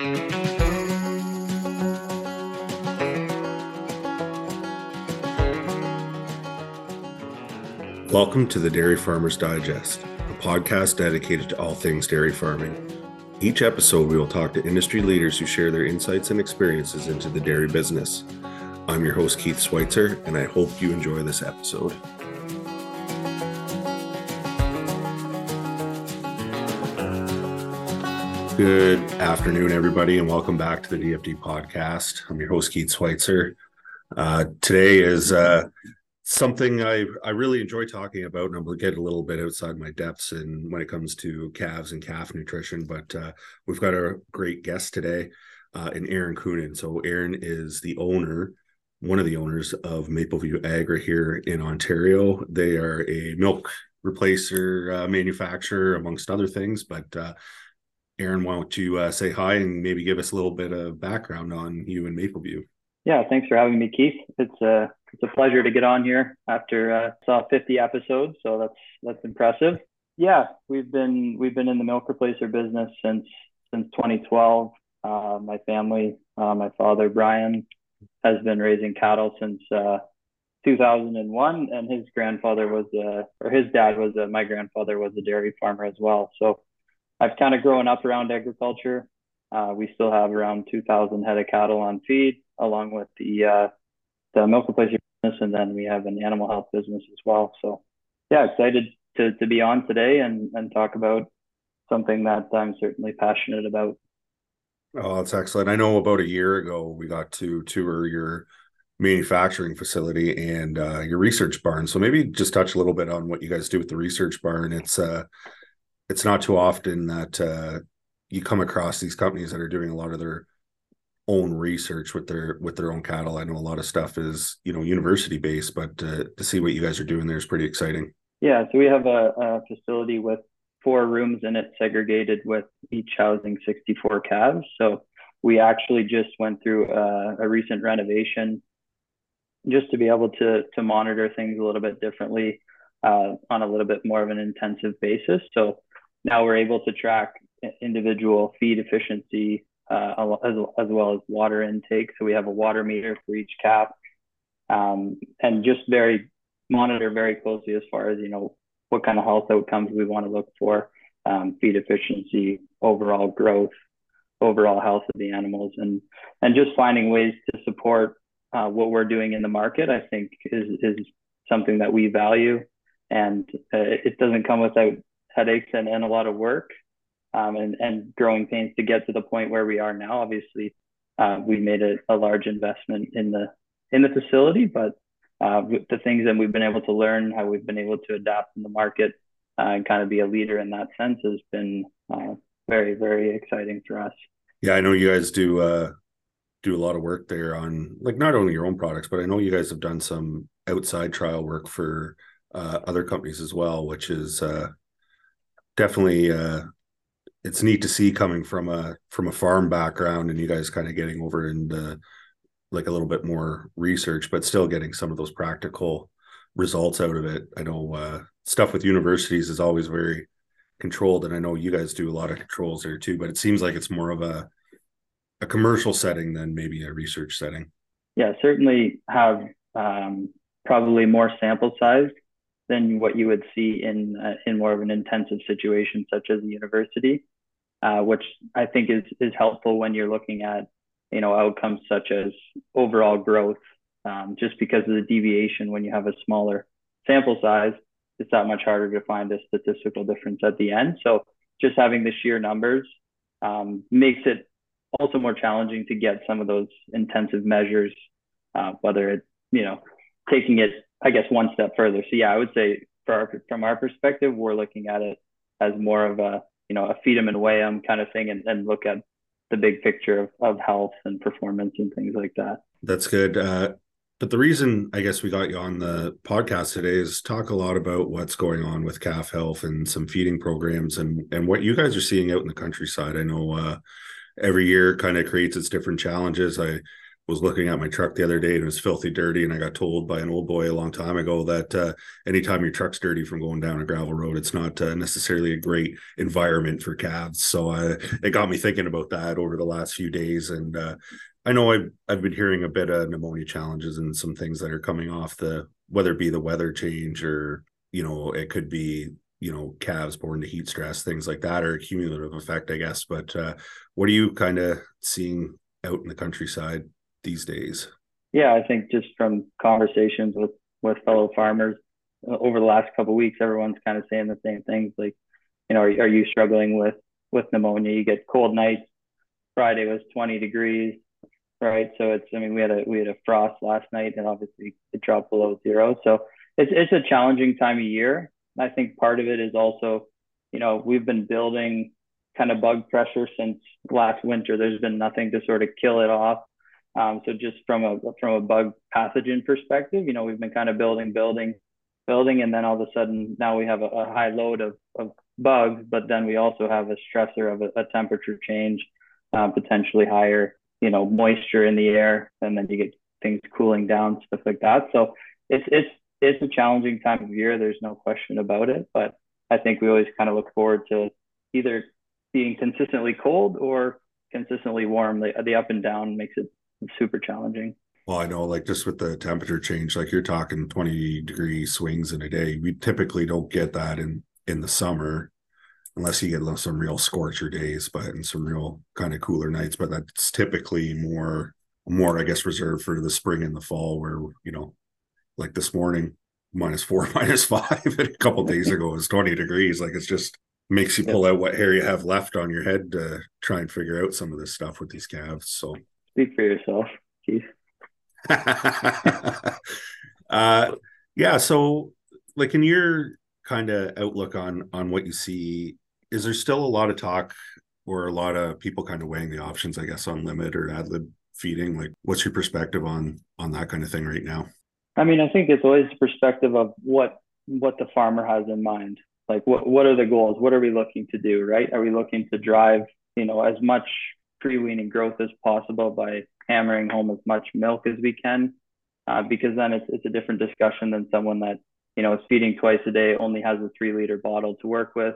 Welcome to the Dairy Farmers Digest, a podcast dedicated to all things dairy farming. Each episode, we will talk to industry leaders who share their insights and experiences into the dairy business. I'm your host, Keith Schweitzer, and I hope you enjoy this episode. Good afternoon, everybody, and welcome back to the DFD podcast. I'm your host, Keith Schweitzer. Uh, today is uh, something I, I really enjoy talking about, and I'm going to get a little bit outside my depths and when it comes to calves and calf nutrition. But uh, we've got a great guest today uh, in Aaron Keunen. So Aaron is the owner, one of the owners of Mapleview Agri here in Ontario. They are a milk replacer uh, manufacturer, amongst other things. But uh, Aaron, why don't you uh, say hi and maybe give us a little bit of background on you and Mapleview? Yeah, thanks for having me, Keith. It's a it's a pleasure to get on here after uh, saw 50 episodes, so that's that's impressive. Yeah, we've been we've been in the milk replacer business since since 2012. Uh, my family, uh, my father Brian, has been raising cattle since uh, 2001, and his grandfather was a, or his dad was a, my grandfather was a dairy farmer as well. So I've kind of grown up around agriculture. Uh, we still have around 2,000 head of cattle on feed, along with the uh, the milk replacer business, and then we have an animal health business as well. So, yeah, excited to to be on today and and talk about something that I'm certainly passionate about. Oh, that's excellent. I know about a year ago we got to tour your manufacturing facility and uh, your research barn. So maybe just touch a little bit on what you guys do with the research barn. It's uh, it's not too often that uh, you come across these companies that are doing a lot of their own research with their with their own cattle. I know a lot of stuff is you know university based, but uh, to see what you guys are doing there is pretty exciting. Yeah, so we have a, a facility with four rooms in it, segregated with each housing 64 calves. So we actually just went through a, a recent renovation just to be able to to monitor things a little bit differently uh, on a little bit more of an intensive basis. So now we're able to track individual feed efficiency uh, as, as well as water intake. So we have a water meter for each calf, um, and just very monitor very closely as far as you know what kind of health outcomes we want to look for, um, feed efficiency, overall growth, overall health of the animals, and and just finding ways to support uh, what we're doing in the market. I think is is something that we value, and uh, it doesn't come without headaches and, and a lot of work um, and, and growing pains to get to the point where we are now. Obviously, uh, we made a, a, large investment in the in the facility, but uh, the things that we've been able to learn, how we've been able to adapt in the market, uh, and kind of be a leader in that sense has been uh, very very exciting for us. Yeah, I know you guys do uh, do a lot of work there on like not only your own products, but I know you guys have done some outside trial work for uh, other companies as well, which is definitely it's neat to see coming from a from a farm background and you guys kind of getting over into like a little bit more research but still getting some of those practical results out of it. I know uh, stuff with universities is always very controlled and i know you guys do a lot of controls there too but it seems like it's more of a a commercial setting than maybe a research setting. Yeah certainly have um, probably more sample size than what you would see in uh, in more of an intensive situation such as a university, uh, which I think is is helpful when you're looking at you know outcomes such as overall growth. Um, just because of the deviation when you have a smaller sample size, it's that much harder to find a statistical difference at the end. So just having the sheer numbers um, makes it also more challenging to get some of those intensive measures, uh, whether it's you know taking it I guess one step further. So yeah, I would say our, from our perspective, we're looking at it as more of a you know a feed them and weigh them kind of thing, and, and look at the big picture of, of health and performance and things like that. That's good. Uh, but the reason I guess we got you on the podcast today is talk a lot about what's going on with calf health and some feeding programs and and what you guys are seeing out in the countryside. I know uh, every year kind of creates its different challenges. I was looking at my truck the other day and it was filthy dirty and i got told by an old boy a long time ago that uh, anytime your truck's dirty from going down a gravel road it's not uh, necessarily a great environment for calves. So uh, it got me thinking about that over the last few days. And uh, i know I've, I've been hearing a bit of pneumonia challenges and some things that are coming off the whether it be the weather change or you know it could be you know calves born to heat stress things like that or a cumulative effect i guess. But uh, what are you kind of seeing out in the countryside these days? Yeah, I think just from conversations with with fellow farmers uh, over the last couple weeks, everyone's kind of saying the same things. Like, you know, are, are you struggling with with pneumonia? You get cold nights. Friday was 20 degrees, right? So it's, I mean, we had a we had a frost last night, and obviously it dropped below zero. So it's it's a challenging time of year. I think part of it is also, you know, we've been building kind of bug pressure since last winter. There's been nothing to sort of kill it off. Um, so just from a from a bug pathogen perspective, you know, we've been kind of building, building, building, and then all of a sudden now we have a, a high load of, of bugs, but then we also have a stressor of a, a temperature change, uh, potentially higher, you know, moisture in the air, and then you get things cooling down, stuff like that. So it's it's it's a challenging time of year. There's no question about it, but I think we always kind of look forward to either being consistently cold or consistently warm. The, the up and down makes it super challenging. Well, I know, like just with the temperature change, like you're talking 20 degree swings in a day. We typically don't get that in in the summer, unless you get some real scorcher days, but in some real kind of cooler nights. But that's typically more more, I guess, reserved for the spring and the fall, where you know, like this morning, minus four, minus five, and a couple days ago it was 20 degrees. Like it's just makes you pull out what hair you have left on your head to try and figure out some of this stuff with these calves. So speak for yourself, Keith. uh, yeah. So, like in your kind of outlook on on what you see, is there still a lot of talk or a lot of people kind of weighing the options? I guess on limit or ad lib feeding. Like, what's your perspective on on that kind of thing right now? I mean, I think it's always the perspective of what what the farmer has in mind like what what are the goals what are we looking to do right are we looking to drive you know as much pre-weaning growth as possible by hammering home as much milk as we can uh, because then it's, it's a different discussion than someone that you know is feeding twice a day only has a three liter bottle to work with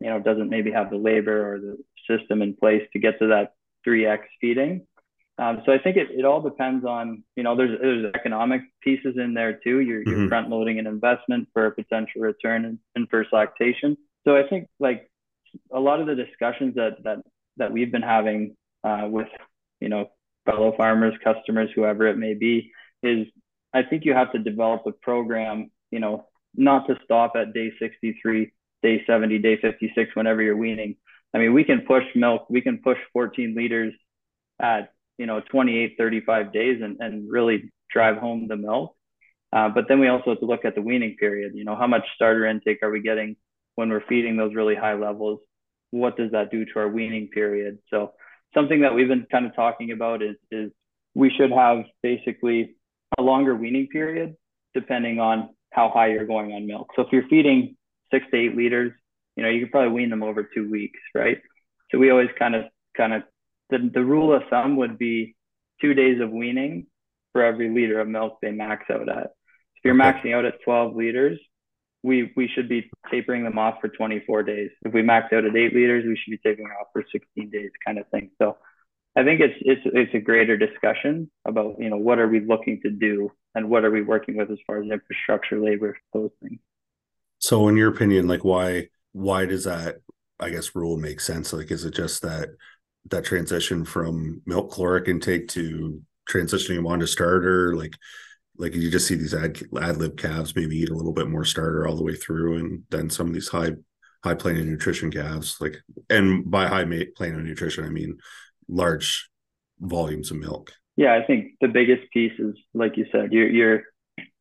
you know doesn't maybe have the labor or the system in place to get to that 3x feeding um, so I think it, it all depends on, you know, there's there's economic pieces in there too. You're, mm-hmm. you're front loading an investment for a potential return in, in first lactation. So I think like a lot of the discussions that that that we've been having uh, with, you know, fellow farmers, customers, whoever it may be, is I think you have to develop a program, you know, not to stop at day 63, day 70, day 56, whenever you're weaning. I mean, we can push milk, we can push 14 liters at you know 28 35 days and, and really drive home the milk. Uh, but then we also have to look at the weaning period. You know how much starter intake are we getting when we're feeding those really high levels? What does that do to our weaning period? So something that we've been kind of talking about is is we should have basically a longer weaning period depending on how high you're going on milk. So if you're feeding six to eight liters you know you could probably wean them over two weeks right? So we always kind of kind of the, the rule of thumb would be two days of weaning for every liter of milk they max out at. If you're maxing out at 12 liters, we we should be tapering them off for 24 days. If we maxed out at eight liters, we should be tapering off for 16 days, kind of thing. So I think it's it's it's a greater discussion about you know what are we looking to do and what are we working with as far as infrastructure, labor, those things. So, in your opinion, like why why does that I guess rule make sense? Like, is it just that that transition from milk caloric intake to transitioning them onto starter like like you just see these ad, ad lib calves maybe eat a little bit more starter all the way through and then some of these high high plane of nutrition calves like and by high plane of nutrition i mean large volumes of milk yeah i think the biggest piece is like you said you're you're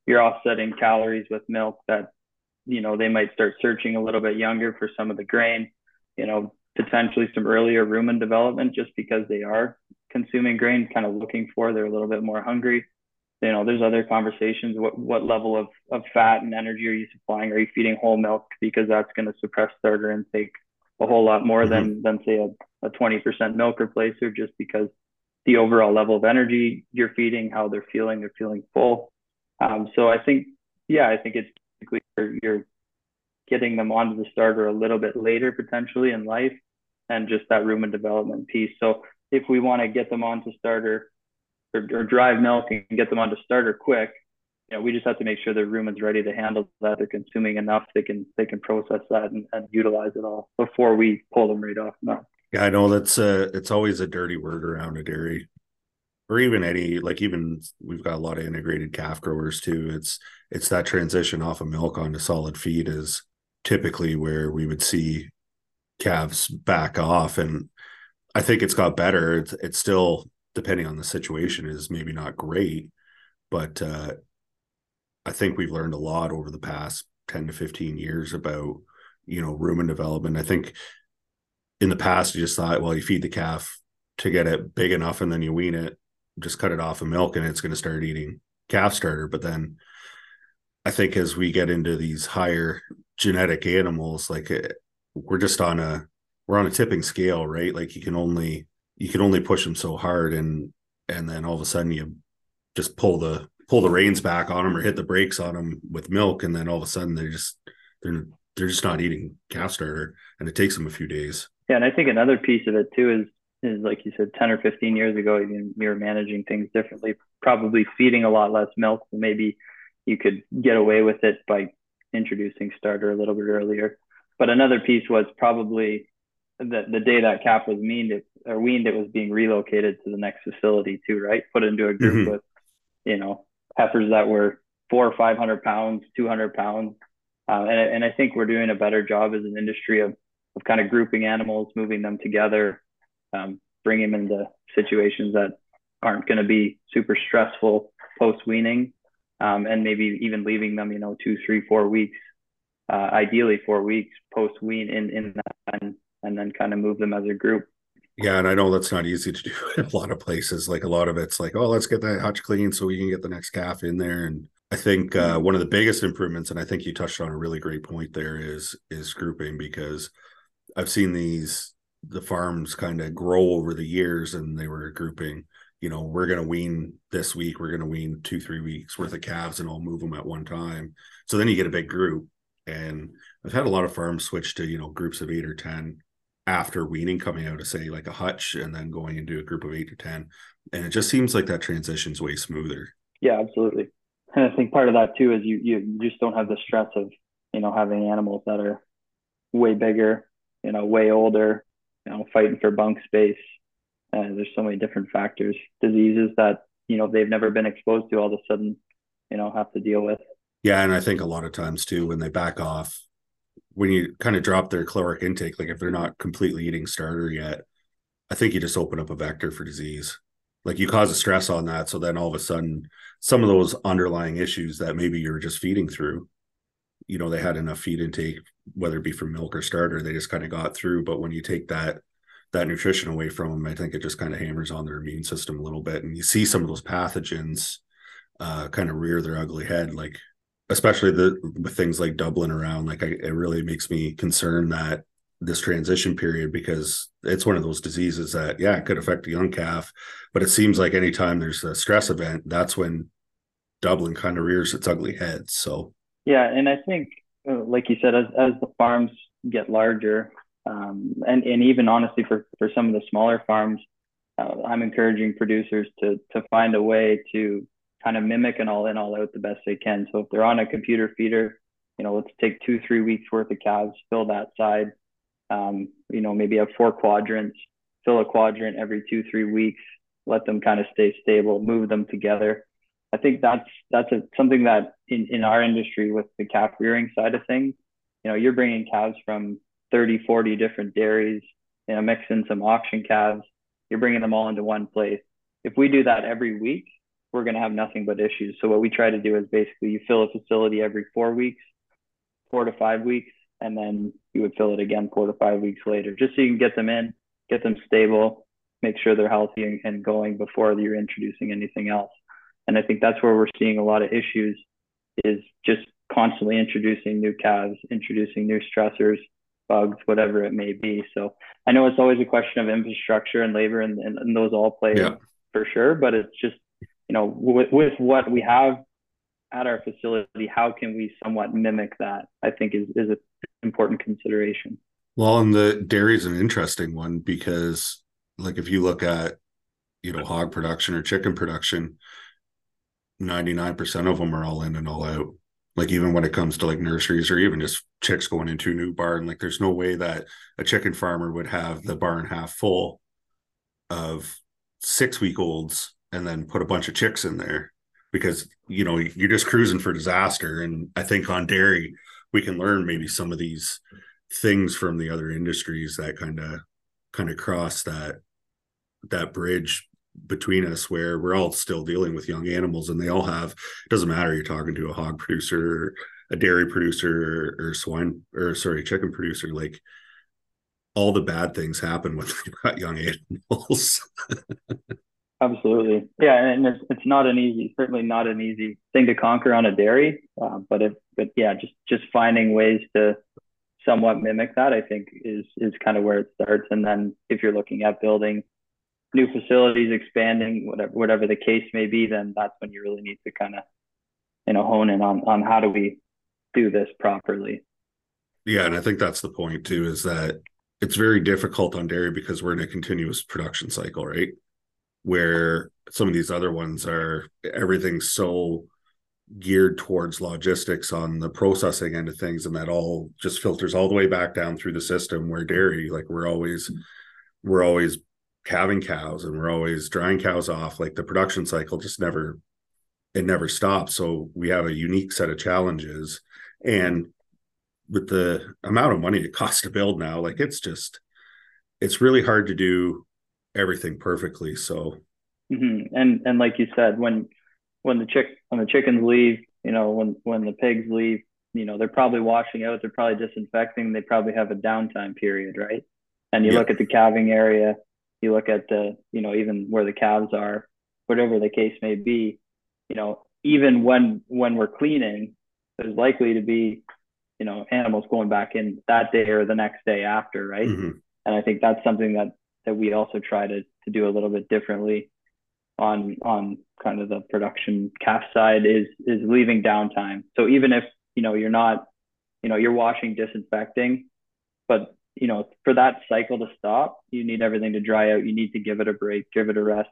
you're offsetting calories with milk that you know they might start searching a little bit younger for some of the grain you know potentially some earlier rumen development just because they are consuming grain, kind of looking for, they're a little bit more hungry. You know, there's other conversations. What what level of, of fat and energy are you supplying? Are you feeding whole milk? Because that's going to suppress starter intake a whole lot more mm-hmm. than than say a, a 20% milk replacer just because the overall level of energy you're feeding, how they're feeling, they're feeling full. Um, so I think, yeah, I think it's you're, you're getting them onto the starter a little bit later potentially in life and just that rumen development piece. So if we want to get them onto starter or, or drive milk and get them onto starter quick, you know, we just have to make sure the rumen's ready to handle that. They're consuming enough. They can they can process that and, and utilize it all before we pull them right off milk. Yeah, I know that's uh it's always a dirty word around a dairy. Or even any like even we've got a lot of integrated calf growers too. It's it's that transition off of milk onto solid feed is typically where we would see calves back off. And I think it's got better. It's it's still depending on the situation is maybe not great, but uh I think we've learned a lot over the past 10 to 15 years about, you know, rumen development. I think in the past you just thought, well, you feed the calf to get it big enough and then you wean it, just cut it off of milk and it's going to start eating calf starter. But then I think as we get into these higher genetic animals, like eh, we're just on a we're on a tipping scale, right? Like you can only you can only push them so hard, and and then all of a sudden you just pull the pull the reins back on them or hit the brakes on them with milk, and then all of a sudden they're just they're they're just not eating calf starter, and it takes them a few days. Yeah, and I think another piece of it too is is like you said, ten or fifteen years ago, you were managing things differently, probably feeding a lot less milk. Maybe you could get away with it by introducing starter a little bit earlier. But another piece was probably that the day that calf was weaned, it, or weaned, it was being relocated to the next facility too, right? Put into a group mm-hmm. with, you know, heifers that were four or five hundred pounds, two hundred pounds, uh, and and I think we're doing a better job as an industry of of kind of grouping animals, moving them together, um, bringing them into situations that aren't going to be super stressful post weaning, um, and maybe even leaving them, you know, two, three, four weeks, uh, ideally four weeks post wean in in that, and, and then kind of move them as a group. Yeah, and I know that's not easy to do in a lot of places. Like a lot of it's like, oh, let's get that hutch clean so we can get the next calf in there. And I think uh, mm-hmm. one of the biggest improvements, and I think you touched on a really great point there, is is grouping because I've seen these the farms kind of grow over the years, and they were grouping. You know, we're going to wean this week. We're going to wean two, three weeks worth of calves, and I'll move them at one time. So then you get a big group. And I've had a lot of farms switch to you know groups of eight or ten after weaning coming out of say like a hutch and then going into a group of eight to ten. And it just seems like that transition's way smoother. Yeah absolutely. And i think part of that too is you you just don't have the stress of you know having animals that are way bigger you know way older you know fighting for bunk space. Uh, there's so many different factors diseases that you know they've never been exposed to all of a sudden you know have to deal with. Yeah and i think a lot of times too when they back off when you kind of drop their caloric intake, like if they're not completely eating starter yet, I think you just open up a vector for disease. Like you cause a stress on that. So then all of a sudden, some of those underlying issues that maybe you're just feeding through, you know, they had enough feed intake, whether it be from milk or starter, they just kind of got through. But when you take that, that nutrition away from them, I think it just kind of hammers on their immune system a little bit. And you see some of those pathogens uh, kind of rear their ugly head. Like especially the with things like Dublin around like I, it really makes me concerned that this transition period because it's one of those diseases that yeah it could affect a young calf but it seems like anytime there's a stress event that's when Dublin kind of rears its ugly head. So yeah and i think uh, like you said as, as the farms get larger um, and and even honestly for for some of the smaller farms uh, i'm encouraging producers to to find a way to kind of mimic an all in, all out the best they can. So if they're on a computer feeder, you know, let's take two, three weeks worth of calves, fill that side. Um, you know, maybe have four quadrants, fill a quadrant every two, three weeks, let them kind of stay stable, move them together. I think that's that's a, something that in, in our industry with the calf rearing side of things, you know, you're bringing calves from 30, 40 different dairies, you know, mix in some auction calves, you're bringing them all into one place. If we do that every week, we're going to have nothing but issues. So what we try to do is basically you fill a facility every four weeks, four to five weeks, and then you would fill it again four to five weeks later, just so you can get them in, get them stable, make sure they're healthy and going before you're introducing anything else. And I think that's where we're seeing a lot of issues is just constantly introducing new calves, introducing new stressors, bugs, whatever it may be. So I know it's always a question of infrastructure and labor, and, and, and those all play yeah for sure, but it's just you know with, with what we have at our facility, how can we somewhat mimic that? I think is is an important consideration. Well, and the dairy is an interesting one because, like, if you look at you know hog production or chicken production, ninety nine percent of them are all in and all out. Like even when it comes to like nurseries or even just chicks going into a new barn, like there's no way that a chicken farmer would have the barn half full of six week olds and then put a bunch of chicks in there because you know you're just cruising for disaster. And i think on dairy we can learn maybe some of these things from the other industries that kind of kind of cross that that bridge between us where we're all still dealing with young animals and they all have it doesn't matter you're talking to a hog producer a dairy producer or, or swine or sorry chicken producer like all the bad things happen when you've got young animals Absolutely, yeah, and it's it's not an easy, certainly not an easy thing to conquer on a dairy. Uh, but if, but yeah, just just finding ways to somewhat mimic that, I think is is kind of where it starts. And then if you're looking at building new facilities, expanding, whatever whatever the case may be, then that's when you really need to kind of you know hone in on on how do we do this properly. Yeah, and I think that's the point too, is that it's very difficult on dairy because we're in a continuous production cycle, right? Where some of these other ones are everything's so geared towards logistics on the processing end of things and that all just filters all the way back down through the system where dairy like we're always we're always calving cows and we're always drying cows off like the production cycle just never it never stops. So we have a unique set of challenges and with the amount of money it costs to build now like it's just it's really hard to do everything perfectly. So, mm-hmm. and and like you said, when when the chick when the chickens leave, you know, when when the pigs leave, you know, they're probably washing out, they're probably disinfecting, they probably have a downtime period, right? And you yeah. look at the calving area, you look at the, you know, even where the calves are, whatever the case may be, you know, even when when we're cleaning, there's likely to be, you know, animals going back in that day or the next day after, right? Mm-hmm. And I think that's something that that we also try to to do a little bit differently on on kind of the production calf side is is leaving downtime. So even if you know you're not, you know, you're washing, disinfecting, but you know, for that cycle to stop, you need everything to dry out. You need to give it a break, give it a rest,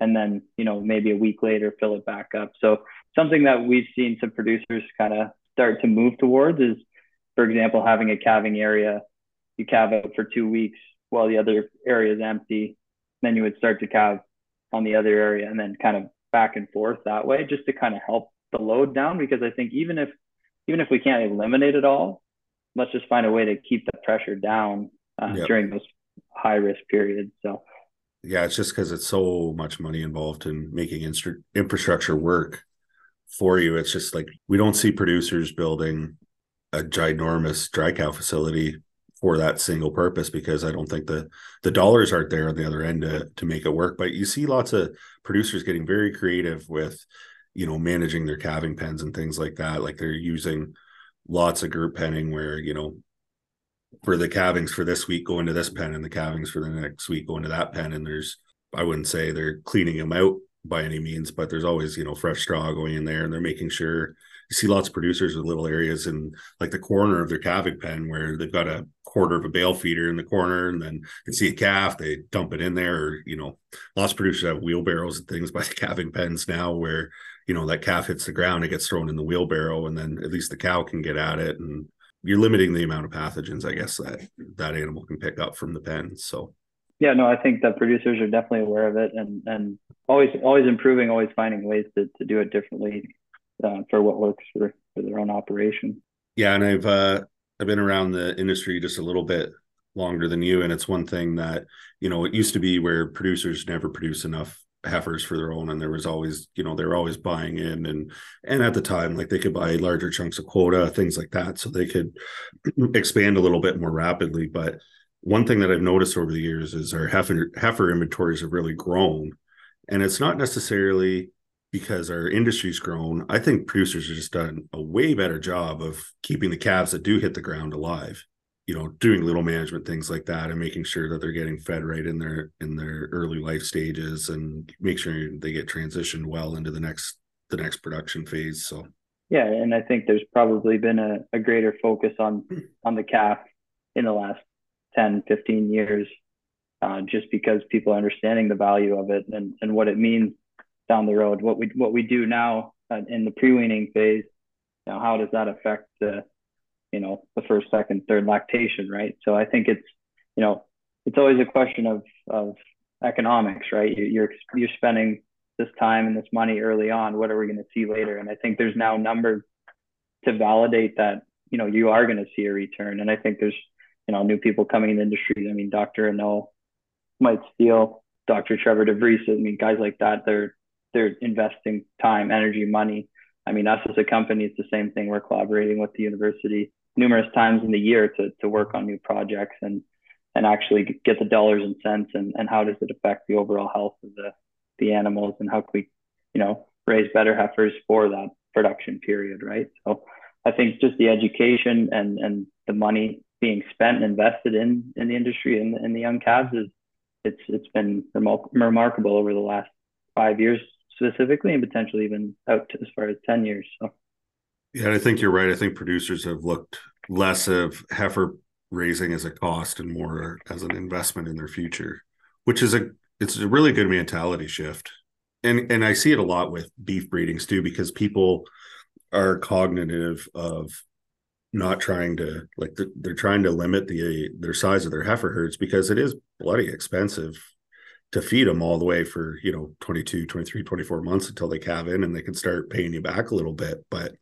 and then you know maybe a week later fill it back up. So something that we've seen some producers kind of start to move towards is, for example, having a calving area. You calve out for two weeks, while the other area is empty. Then you would start to calve on the other area and then kind of back and forth that way just to kind of help the load down because I think even if even if we can't eliminate it all, let's just find a way to keep the pressure down uh, yep. during those high risk periods. So yeah, it's just because it's so much money involved in making instru- infrastructure work for you. It's just like we don't see producers building a ginormous dry cow facility for that single purpose because I don't think the the dollars aren't there on the other end to to make it work. But you see lots of producers getting very creative with, you know, managing their calving pens and things like that. Like they're using lots of group penning where, you know, for the calvings for this week go into this pen and the calvings for the next week go into that pen. And there's I wouldn't say they're cleaning them out by any means, but there's always, you know, fresh straw going in there and they're making sure you see lots of producers with little areas in like the corner of their calving pen where they've got a quarter of a bale feeder in the corner and then you see a calf, they dump it in there. Or, you know, lots of producers have wheelbarrows and things by the calving pens now where, you know, that calf hits the ground, it gets thrown in the wheelbarrow and then at least the cow can get at it. And you're limiting the amount of pathogens, I guess, that that animal can pick up from the pen. So yeah, no, I think that producers are definitely aware of it and and always always improving, always finding ways to, to do it differently uh, for what works for, for their own operation. Yeah, and I've uh, I've been around the industry just a little bit longer than you, and it's one thing that you know it used to be where producers never produce enough heifers for their own and there was always you know they were always buying in and and at the time like they could buy larger chunks of quota things like that so they could expand a little bit more rapidly but one thing that i've noticed over the years is our heifer heifer inventories have really grown and it's not necessarily because our industry's grown. I think producers have just done a way better job of keeping the calves that do hit the ground alive. you know doing little management things like that and making sure that they're getting fed right in their in their early life stages and make sure they get transitioned well into the next the next production phase so yeah and i think there's probably been a, a greater focus on on the calf in the last 10 15 years uh, just because people are understanding the value of it and, and what it means down the road. What we what we do now uh, in the pre-weaning phase now how does that affect the you know the first second third lactation right? So i think it's you know it's always a question of of economics right? You're you're spending this time and this money early on. What are we going to see later? And i think there's now numbers to validate that you know you are going to see a return. And i think there's you know new people coming in the industry. I mean dr Anil, mike steele dr trevor devries. I mean guys like that they're they're investing time energy money I mean, us as a company, it's the same thing. We're collaborating with the university numerous times in the year to, to work on new projects and and actually get the dollars and cents and, and how does it affect the overall health of the, the animals and how can we, you know, raise better heifers for that production period, right? So I think just the education and, and the money being spent and invested in in the industry and in the young calves is it's it's been remarkable over the last five years specifically and potentially even out as far as 10 years. So yeah, I think you're right. I think producers have looked less of heifer raising as a cost and more as an investment in their future, which is a it's a really good mentality shift. And and I see it a lot with beef breedings too, because people are cognitive of not trying to like they're trying to limit the their size of their heifer herds because it is bloody expensive to feed them all the way for you know 22 23 24 months until they calve in and they can start paying you back a little bit. But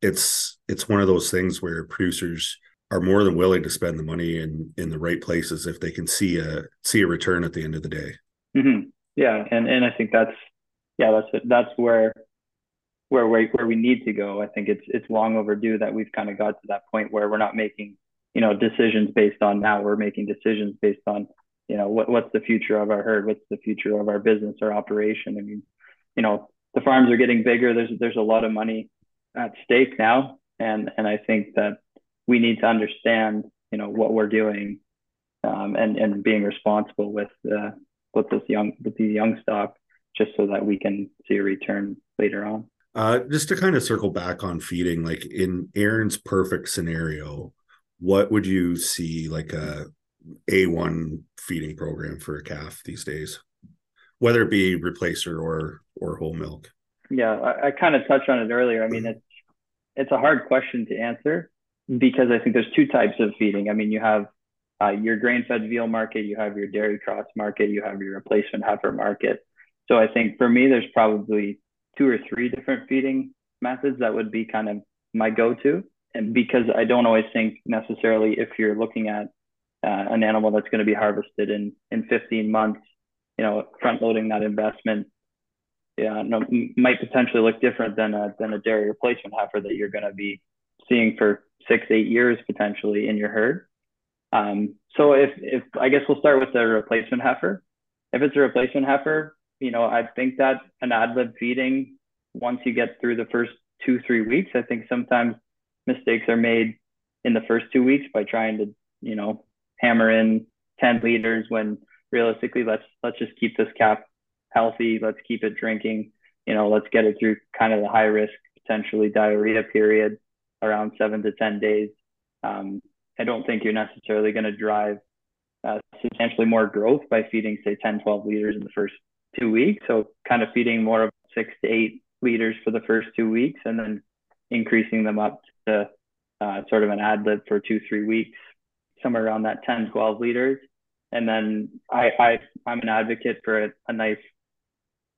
it's it's one of those things where producers are more than willing to spend the money in in the right places if they can see a see a return at the end of the day. Mm-hmm. yeah and and i think that's yeah that's that's where where we where we need to go. I think it's it's long overdue that we've kind of got to that point where we're not making you know decisions based on now. We're making decisions based on you know what, what's the future of our herd? What's the future of our business or operation? I mean you know the farms are getting bigger. There's there's a lot of money at stake now. And and i think that we need to understand you know what we're doing um, and and being responsible with uh, with this young with the young stock just so that we can see a return later on. Uh, just to kind of circle back on feeding like in aaron's perfect scenario what would you see like a a1 feeding program for a calf these days, whether it be replacer or or whole milk? Yeah, I, I kind of touched on it earlier. I mean, it's it's a hard question to answer because I think there's two types of feeding. I mean, you have uh, your grain-fed veal market, you have your dairy cross market, you have your replacement heifer market. So I think for me, there's probably two or three different feeding methods that would be kind of my go-to. And because I don't always think necessarily if you're looking at uh, an animal that's going to be harvested in in 15 months, you know, front loading that investment, yeah, no, might potentially look different than a than a dairy replacement heifer that you're going to be seeing for six eight years potentially in your herd. Um, so if if I guess we'll start with the replacement heifer. If it's a replacement heifer, you know, I think that an ad lib feeding once you get through the first two three weeks, I think sometimes mistakes are made in the first two weeks by trying to you know hammer in 10 liters when realistically let's let's just keep this calf healthy. Let's keep it drinking. You know let's get it through kind of the high risk potentially diarrhea period around seven to 10 days. Um, i don't think you're necessarily going to drive uh, substantially more growth by feeding say 10 12 liters in the first two weeks. So kind of feeding more of six to eight liters for the first two weeks and then increasing them up to uh, sort of an ad lib for two three weeks somewhere around that 10, 12 liters. And then I, I I'm an advocate for a, a nice,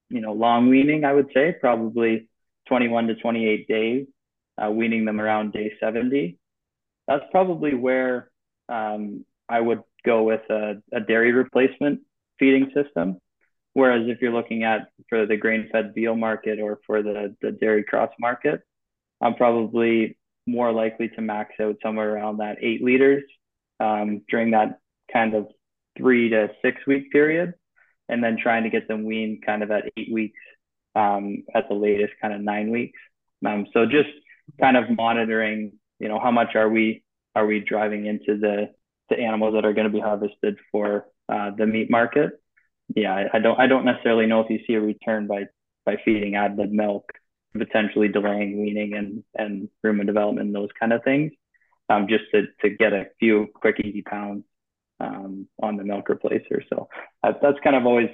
you know, long weaning, I would say, probably 21 to 28 days, uh, weaning them around day 70. That's probably where um, I would go with a, a dairy replacement feeding system. Whereas if you're looking at for the grain fed veal market or for the, the dairy cross market, I'm probably more likely to max out somewhere around that eight liters um, during that kind of three to six week period, and then trying to get them weaned kind of at eight weeks um, at the latest, kind of nine weeks. Um, so just kind of monitoring, you know, how much are we are we driving into the the animals that are going to be harvested for uh, the meat market? Yeah, I, I, don't I don't necessarily know if you see a return by by feeding ad lib milk, potentially delaying weaning and and rumen development those kind of things, um, just to to get a few quick easy pounds um, on the milk replacer. So that's that's kind of always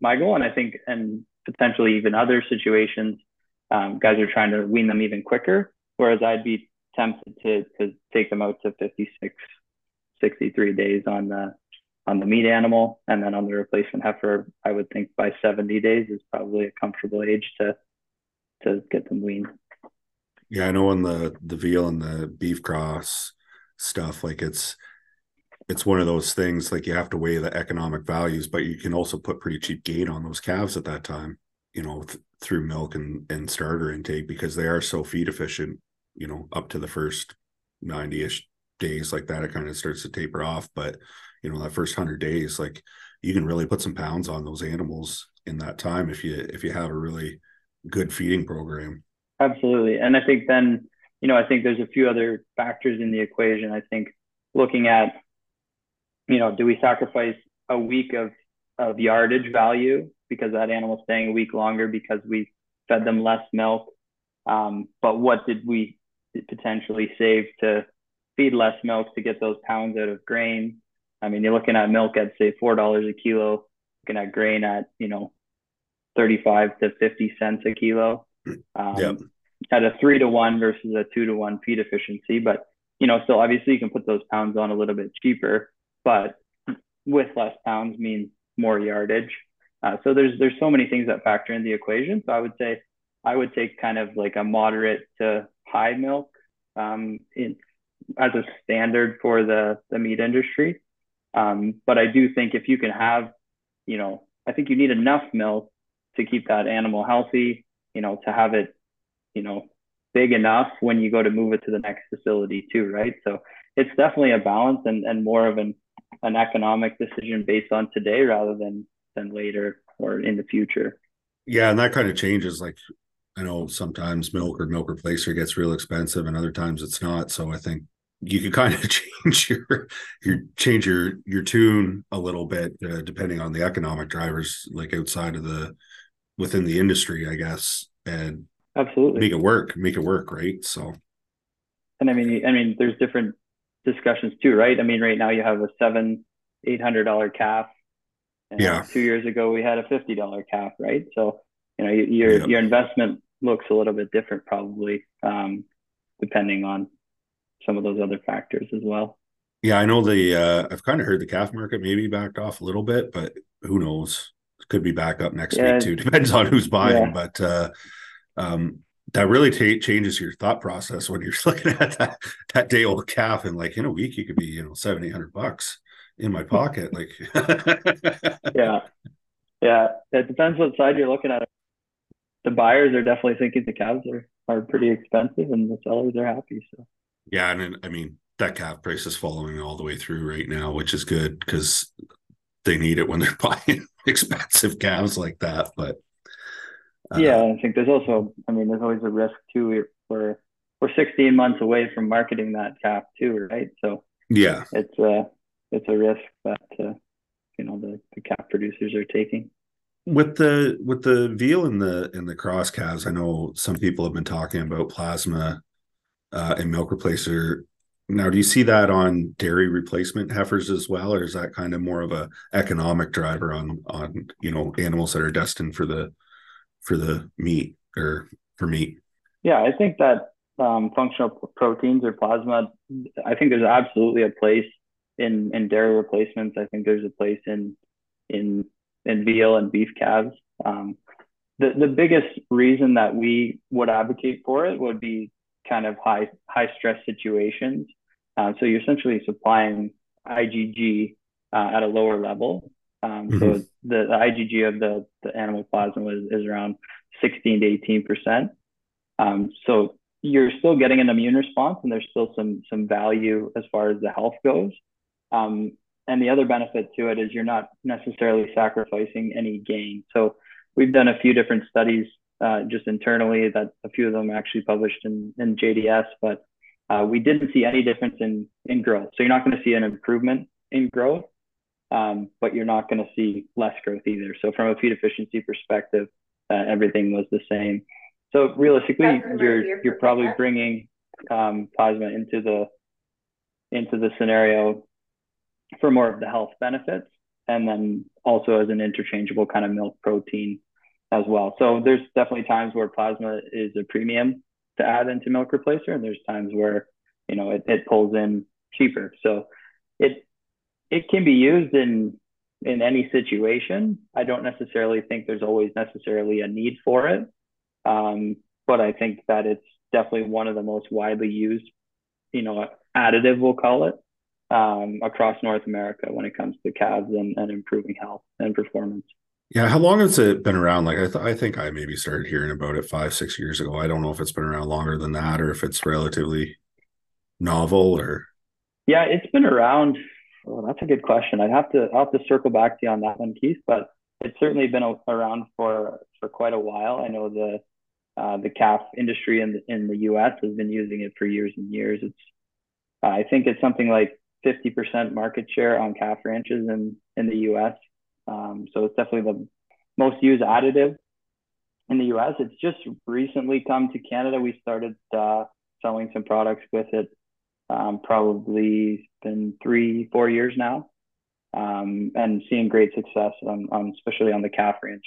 my goal, and I think and potentially even other situations, um, guys are trying to wean them even quicker, whereas I'd be tempted to to take them out to 56, 63 days on the on the meat animal, and then on the replacement heifer, I would think by 70 days is probably a comfortable age to to get them weaned. Yeah, I know on the the veal and the beef cross stuff, like it's it's one of those things like you have to weigh the economic values, but you can also put pretty cheap gain on those calves at that time, you know, th- through milk and and starter intake because they are so feed efficient, you know, up to the first 90ish days like that it kind of starts to taper off, but you know, that first 100 days like you can really put some pounds on those animals in that time if you if you have a really good feeding program. Absolutely. And I think then, you know, I think there's a few other factors in the equation. I think looking at, you know, do we sacrifice a week of, of yardage value because that animal's staying a week longer because we fed them less milk? Um, but what did we potentially save to feed less milk to get those pounds out of grain? I mean, you're looking at milk at say four dollars a kilo, looking at grain at you know 35 to 50 cents a kilo. Um, yep. At a three to one versus a two to one feed efficiency. But, you know, so obviously you can put those pounds on a little bit cheaper, but with less pounds means more yardage. Uh, so there's there's so many things that factor in the equation. So I would say I would take kind of like a moderate to high milk um, in, as a standard for the the meat industry. Um, but I do think if you can have, you know, I think you need enough milk to keep that animal healthy, you know, to have it, you know, big enough when you go to move it to the next facility too, right? So it's definitely a balance and, and more of an, an economic decision based on today rather than than later or in the future. Yeah, and that kind of changes. Like I know sometimes milk or milk replacer gets real expensive and other times it's not. So I think you can kind of change your your change your your tune a little bit uh, depending on the economic drivers like outside of the within the industry, I guess, and absolutely make it work, make it work, right? So, and I mean, I mean, there's different discussions too, right? I mean, right now you have a seven, eight hundred dollar calf. And yeah. Two years ago we had a fifty dollar calf, right? So, you know, your yeah. your investment looks a little bit different probably, um, depending on some of those other factors as well. Yeah, I know the uh, I've kind of heard the calf market maybe backed off a little bit, but who knows? Could be back up next yeah. week too. Depends on who's buying, yeah. but uh, um, that really t- changes your thought process when you're looking at that that day old calf and like in a week you could be you know seven eight hundred bucks in my pocket. Like, yeah, yeah. It depends what side you're looking at. The buyers are definitely thinking the calves are are pretty expensive, and the sellers are happy. So yeah, and I mean that calf price is following all the way through right now, which is good because they need it when they're buying expensive calves like that. But uh, yeah, I think there's also, I mean, there's always a risk too. We're we're 16 months away from marketing that calf too, right? So yeah, it's a it's a risk that uh, you know the, the calf producers are taking. With the with the veal and the and the cross calves, I know some people have been talking about plasma uh, and milk replacer now, do you see that on dairy replacement heifers as well, or is that kind of more of a economic driver on on you know animals that are destined for the for the meat or for meat? Yeah, I think that um, functional proteins or plasma, I think there's absolutely a place in in dairy replacements. I think there's a place in in in veal and beef calves. Um, the the biggest reason that we would advocate for it would be kind of high high stress situations uh, so you're essentially supplying IgG uh, at a lower level. Um, mm-hmm. So the, the, IgG of the, the animal plasma is, is around 16 to 18 percent. Um, so you're still getting an immune response, and there's still some some value as far as the health goes. Um, and the other benefit to it is you're not necessarily sacrificing any gain. So we've done a few different studies uh, just internally that a few of them actually published in, in JDS, but uh, we didn't see any difference in in growth. So you're not going to see an improvement in growth, um, but you're not going to see less growth either. So from a feed efficiency perspective, uh, everything was the same. So realistically, you're you're probably bringing um, plasma into the into the scenario for more of the health benefits, and then also as an interchangeable kind of milk protein as well. So there's definitely times where plasma is a premium to add into milk replacer, and there's times where you know it, it pulls in cheaper. So it it can be used in in any situation. I don't necessarily think there's always necessarily a need for it, um, but I think that it's definitely one of the most widely used, you know, additive we'll call it um, across North America when it comes to calves and, and improving health and performance. Yeah, how long has it been around? Like I, th- I think I maybe started hearing about it five, six years ago. I don't know if it's been around longer than that or if it's relatively novel or. Yeah, it's been around. Well, that's a good question. I'd have to I'll have to circle back to you on that one, Keith. But it's certainly been a, around for for quite a while. I know the uh, the calf industry in the, in the U.S. has been using it for years and years. It's I think it's something like 50% market share on calf ranches in in the U.S. Um, so it's definitely the most used additive in the US. It's just recently come to Canada. We started uh, selling some products with it, um, probably been three, four years now, um, and seeing great success on, on, especially on the calf ranch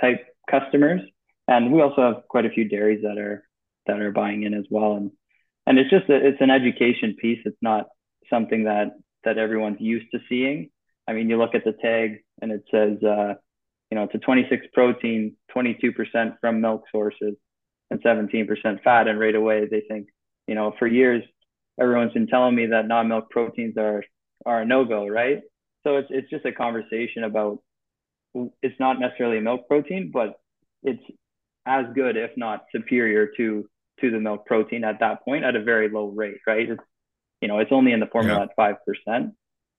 type customers. And we also have quite a few dairies that are that are buying in as well. And and it's just a, it's an education piece. It's not something that that everyone's used to seeing. I mean, you look at the tag and it says, uh, you know, it's a 26 protein, 22% from milk sources, and 17% fat. And right away they think, you know, for years everyone's been telling me that non-milk proteins are are a no-go, right? So it's it's just a conversation about it's not necessarily a milk protein, but it's as good, if not superior to to the milk protein at that point at a very low rate, right? It's you know, it's only in the formula yeah. at five percent.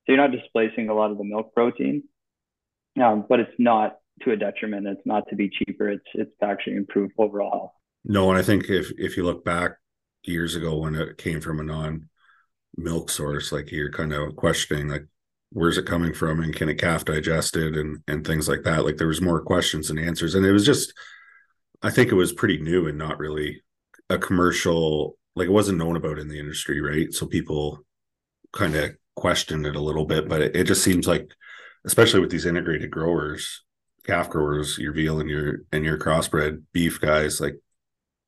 So you're not displacing a lot of the milk protein, um, but it's not to a detriment. It's not to be cheaper. It's it's to actually improve overall health. No, and I think if if you look back years ago when it came from a non milk source, like you're kind of questioning like where's it coming from and can a calf digest it and and things like that. Like there was more questions than answers, and it was just I think it was pretty new and not really a commercial like it wasn't known about in the industry, right? So people kind of questioned it a little bit, but it, it just seems like, especially with these integrated growers, calf growers, your veal and your and your crossbred beef guys, like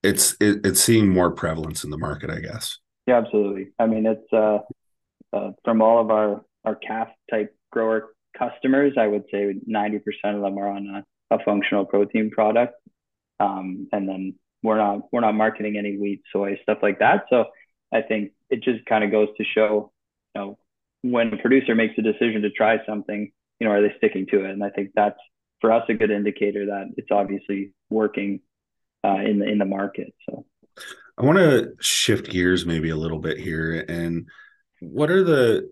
it's it, it's seeing more prevalence in the market, I guess. Yeah, absolutely. I mean, it's uh, uh, from all of our our calf type grower customers, I would say ninety percent of them are on a, a functional protein product, um, and then we're not we're not marketing any wheat, soy, stuff like that. So I think it just kind of goes to show, you know, when a producer makes a decision to try something, you know, are they sticking to it? And I think that's for us a good indicator that it's obviously working uh, in the in the market. So I want to shift gears maybe a little bit here. And what are the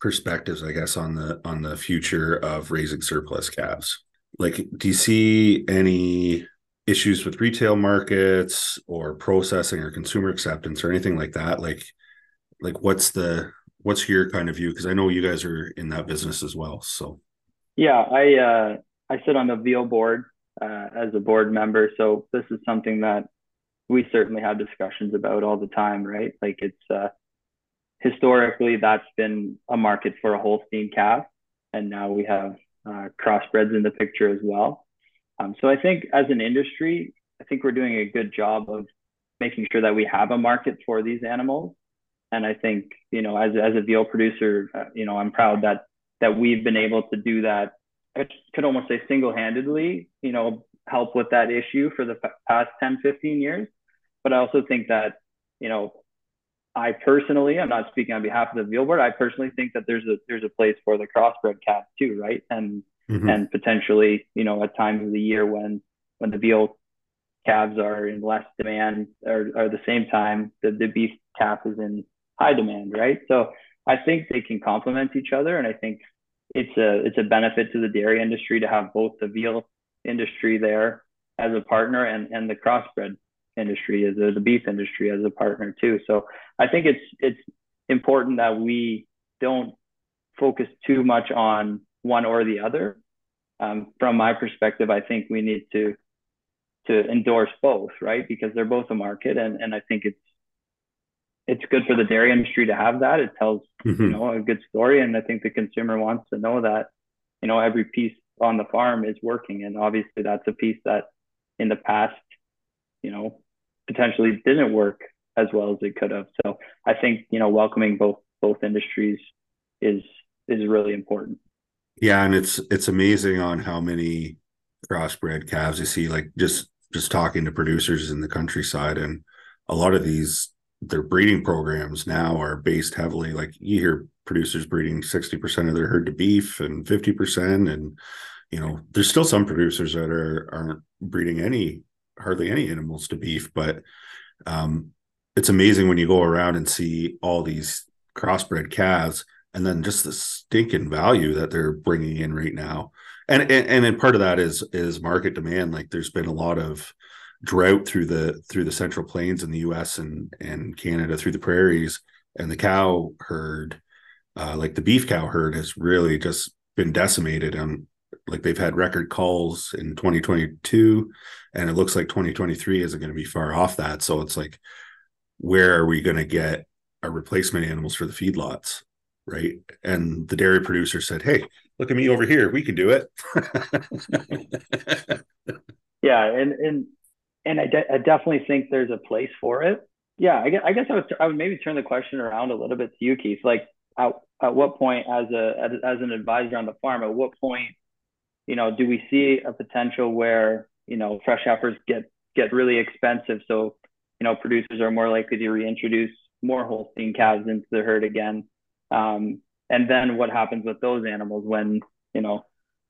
perspectives, I guess, on the on the future of raising surplus calves? Like, do you see any issues with retail markets or processing or consumer acceptance or anything like that? Like, like what's the what's your kind of view? Because I know you guys are in that business as well. So yeah, I uh, I sit on the veal board uh, as a board member, so this is something that we certainly have discussions about all the time, right? Like it's uh, historically that's been a market for a Holstein calf, and now we have uh, crossbreds in the picture as well. Um, so I think as an industry, I think we're doing a good job of making sure that we have a market for these animals and I think you know as as a veal producer, uh, you know I'm proud that that we've been able to do that. I could almost say single handedly, you know, help with that issue for the past 10, 15 years. But I also think that you know I personally, I'm not speaking on behalf of the veal board. I personally think that there's a there's a place for the crossbred calf too, right? And mm-hmm. and potentially, you know, at times of the year when when the veal calves are in less demand or, or the same time the, the beef calf is in high demand, right? So I think they can complement each other, and I think it's a it's a benefit to the dairy industry to have both the veal industry there as a partner and and the crossbred industry, as the beef industry as a partner too. So I think it's it's important that we don't focus too much on one or the other. Um, from my perspective, I think we need to to endorse both, right? Because they're both a market, and and I think it's it's good for the dairy industry to have that. It tells mm-hmm. you know a good story, and I think the consumer wants to know that you know every piece on the farm is working, and obviously that's a piece that in the past, you know, potentially didn't work as well as it could have. So I think you know welcoming both both industries is is really important. Yeah, and it's it's amazing on how many crossbred calves you see. Like just just talking to producers in the countryside, and a lot of these their breeding programs now are based heavily. Like you hear producers breeding sixty percent of their herd to beef and fifty percent, and you know there's still some producers that are aren't breeding any hardly any animals to beef, but um, it's amazing when you go around and see all these crossbred calves and then just the stinking value that they're bringing in right now and and and part of that is is market demand like there's been a lot of drought through the through the central plains in the US and and Canada through the prairies and the cow herd uh, like the beef cow herd has really just been decimated and like they've had record calls in 2022 and it looks like 2023 isn't going to be far off that so it's like where are we going to get our replacement animals for the feedlots right? And the dairy producer said, "Hey, look at me over here. We can do it." yeah, and and and I, de- I definitely think there's a place for it. Yeah, I guess, I guess I would I would maybe turn the question around a little bit to you, Keith. Like, at, at what point, as a as, as an advisor on the farm, at what point, you know, do we see a potential where you know fresh heifers get get really expensive? So, you know, producers are more likely to reintroduce more Holstein calves into the herd again um, and then what happens with those animals when, you know,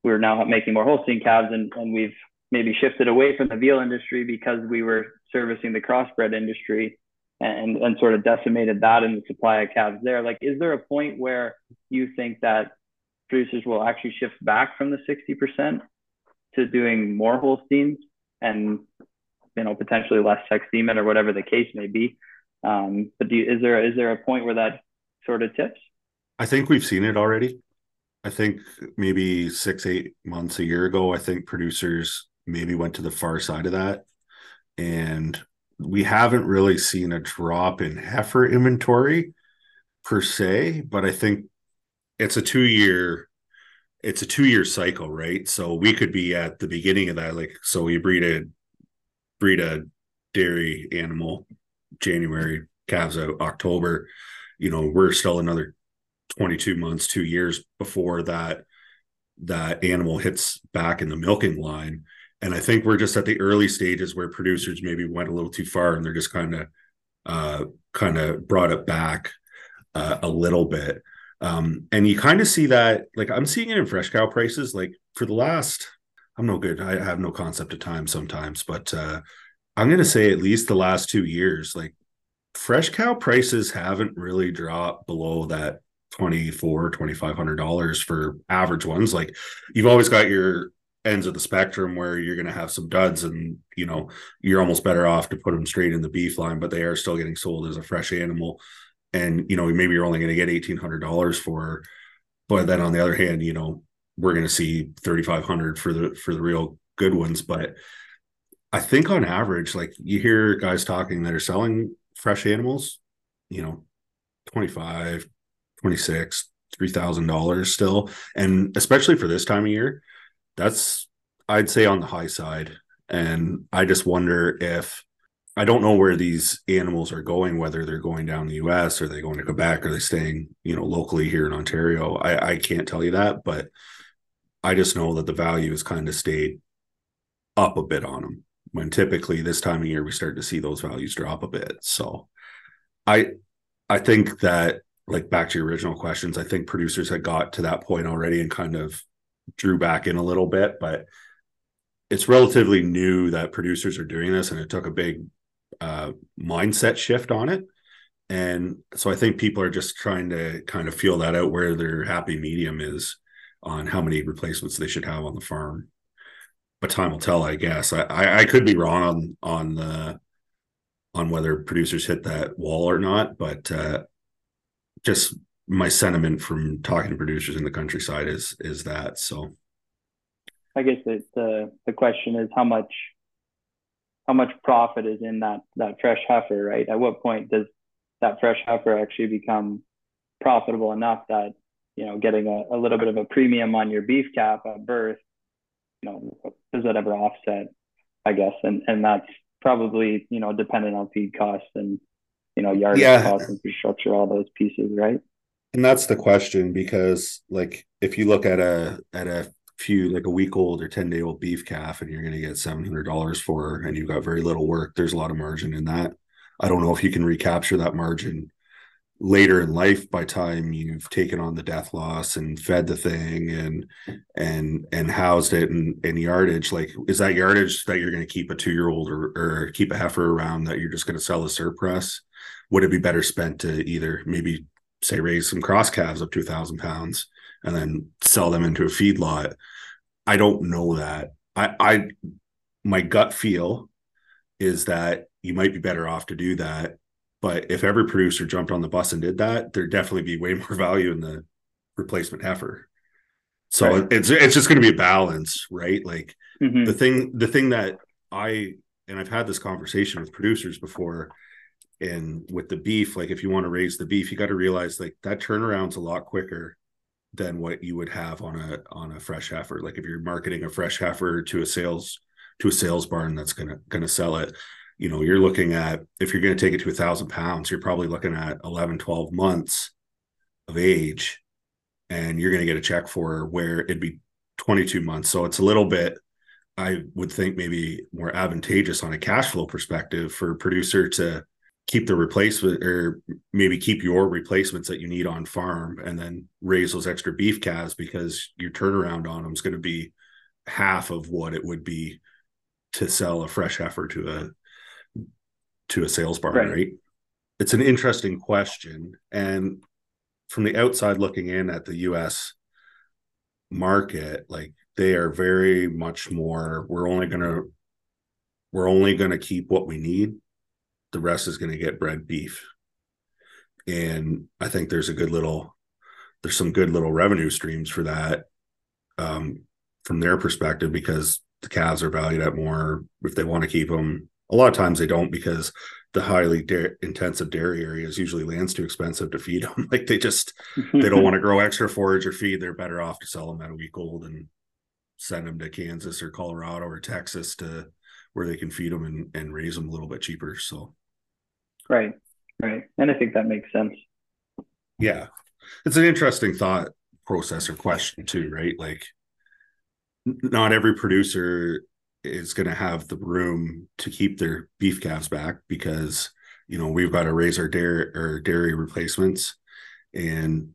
we're now making more Holstein calves and, and we've maybe shifted away from the veal industry because we were servicing the crossbred industry and, and sort of decimated that in the supply of calves there. Like, is there a point where you think that producers will actually shift back from the 60% to doing more Holsteins and, you know, potentially less sexed semen or whatever the case may be? Um, but do you, is there, is there a point where that sort of tips? I think we've seen it already. I think maybe six, eight months, a year ago, I think producers maybe went to the far side of that. And we haven't really seen a drop in heifer inventory per se, but I think it's a two year it's a two year cycle, right? So we could be at the beginning of that. Like so you breed a breed a dairy animal January, calves out October, you know, we're still another 22 months, two years before that that animal hits back in the milking line. And I think we're just at the early stages where producers maybe went a little too far and they're just kind of uh, kind of brought it back uh, a little bit. Um, and you kind of see that, like I'm seeing it in fresh cow prices. Like for the last, I'm no good. I have no concept of time sometimes, but uh, I'm going to say at least the last two years, like fresh cow prices haven't really dropped below that 24 2500 dollars for average ones like you've always got your ends of the spectrum where you're going to have some duds and you know you're almost better off to put them straight in the beef line but they are still getting sold as a fresh animal. And you know maybe you're only going to get $1800 for but then on the other hand you know we're going to see 3500 for the for the real good ones. But i think on average like you hear guys talking that are selling fresh animals you know 25 26 $3000 still. And especially for this time of year that's i'd say on the high side. And i just wonder if i don't know where these animals are going whether they're going down the us or they going to quebec or they staying you know locally here in ontario? I i can't tell you that but i just know that the value has kind of stayed up a bit on them when typically this time of year we start to see those values drop a bit. So i i think that like back to your original questions, I think producers had got to that point already and kind of drew back in a little bit, but it's relatively new that producers are doing this and it took a big uh, mindset shift on it. And so I think people are just trying to kind of feel that out where their happy medium is on how many replacements they should have on the farm. But time will tell, I guess. I, I, I could be wrong on on the on whether producers hit that wall or not, but uh, just my sentiment from talking to producers in the countryside is is that so. I guess it, the the question is how much how much profit is in that that fresh heifer, right? At what point does that fresh heifer actually become profitable enough that you know getting a, a little bit of a premium on your beef calf at birth, you know, does that ever offset? I guess, and and that's probably you know dependent on feed costs and you know yard yeah. costs, infrastructure, all those pieces, right? And that's the question because like if you look at a at a few like a week old or 10 day old beef calf and you're going to get $700 for her and you've got very little work there's a lot of margin in that. I don't know if you can recapture that margin later in life by time you've taken on the death loss and fed the thing and and and housed it in, in yardage. Like is that yardage that you're going to keep a two year old or, or keep a heifer around that you're just going to sell a surplus? Would it be better spent to either maybe say raise some cross calves up to a thousand pounds and then sell them into a feedlot i don't know that i i my gut feel is that you might be better off to do that but if every producer jumped on the bus and did that, there'd definitely be way more value in the replacement heifer. So right. it's it's just going to be a balance, right? Like mm-hmm. the thing the thing that I and I've had this conversation with producers before and with the beef like if you want to raise the beef you got to realize like that turnaround's a lot quicker than what you would have on a on a fresh heifer. Like if you're marketing a fresh heifer to a sales to a sales barn that's going to sell it you know you're looking at if you're to take it to a thousand pounds you're probably looking at 11 12 months of age and you're to get a check for where it'd be 22 months. So it's a little bit i would think maybe more advantageous on a cash flow perspective for a producer to keep the replacement or maybe keep your replacements that you need on farm and then raise those extra beef calves because your turnaround on them is going to be half of what it would be to sell a fresh heifer to a to a sales barn, right. right? It's an interesting question. And from the outside looking in at the US market, like they are very much more, we're only going to, we're only going to keep what we need. The rest is going to get bred beef. And I think there's a good little, there's some good little revenue streams for that um, from their perspective because the calves are valued at more if they want to keep them a lot of times they don't because the highly da- intensive dairy areas usually land's too expensive to feed them. like they just they don't want to grow extra forage or feed. They're better off to sell them at a week old and send them to Kansas or Colorado or Texas to where they can feed them and, and raise them a little bit cheaper. So, right, right, and I think that makes sense. Yeah, it's an interesting thought process or question too, right? Like, not every producer is going to have the room to keep their beef calves back because you know we've got to raise our dairy or dairy replacements and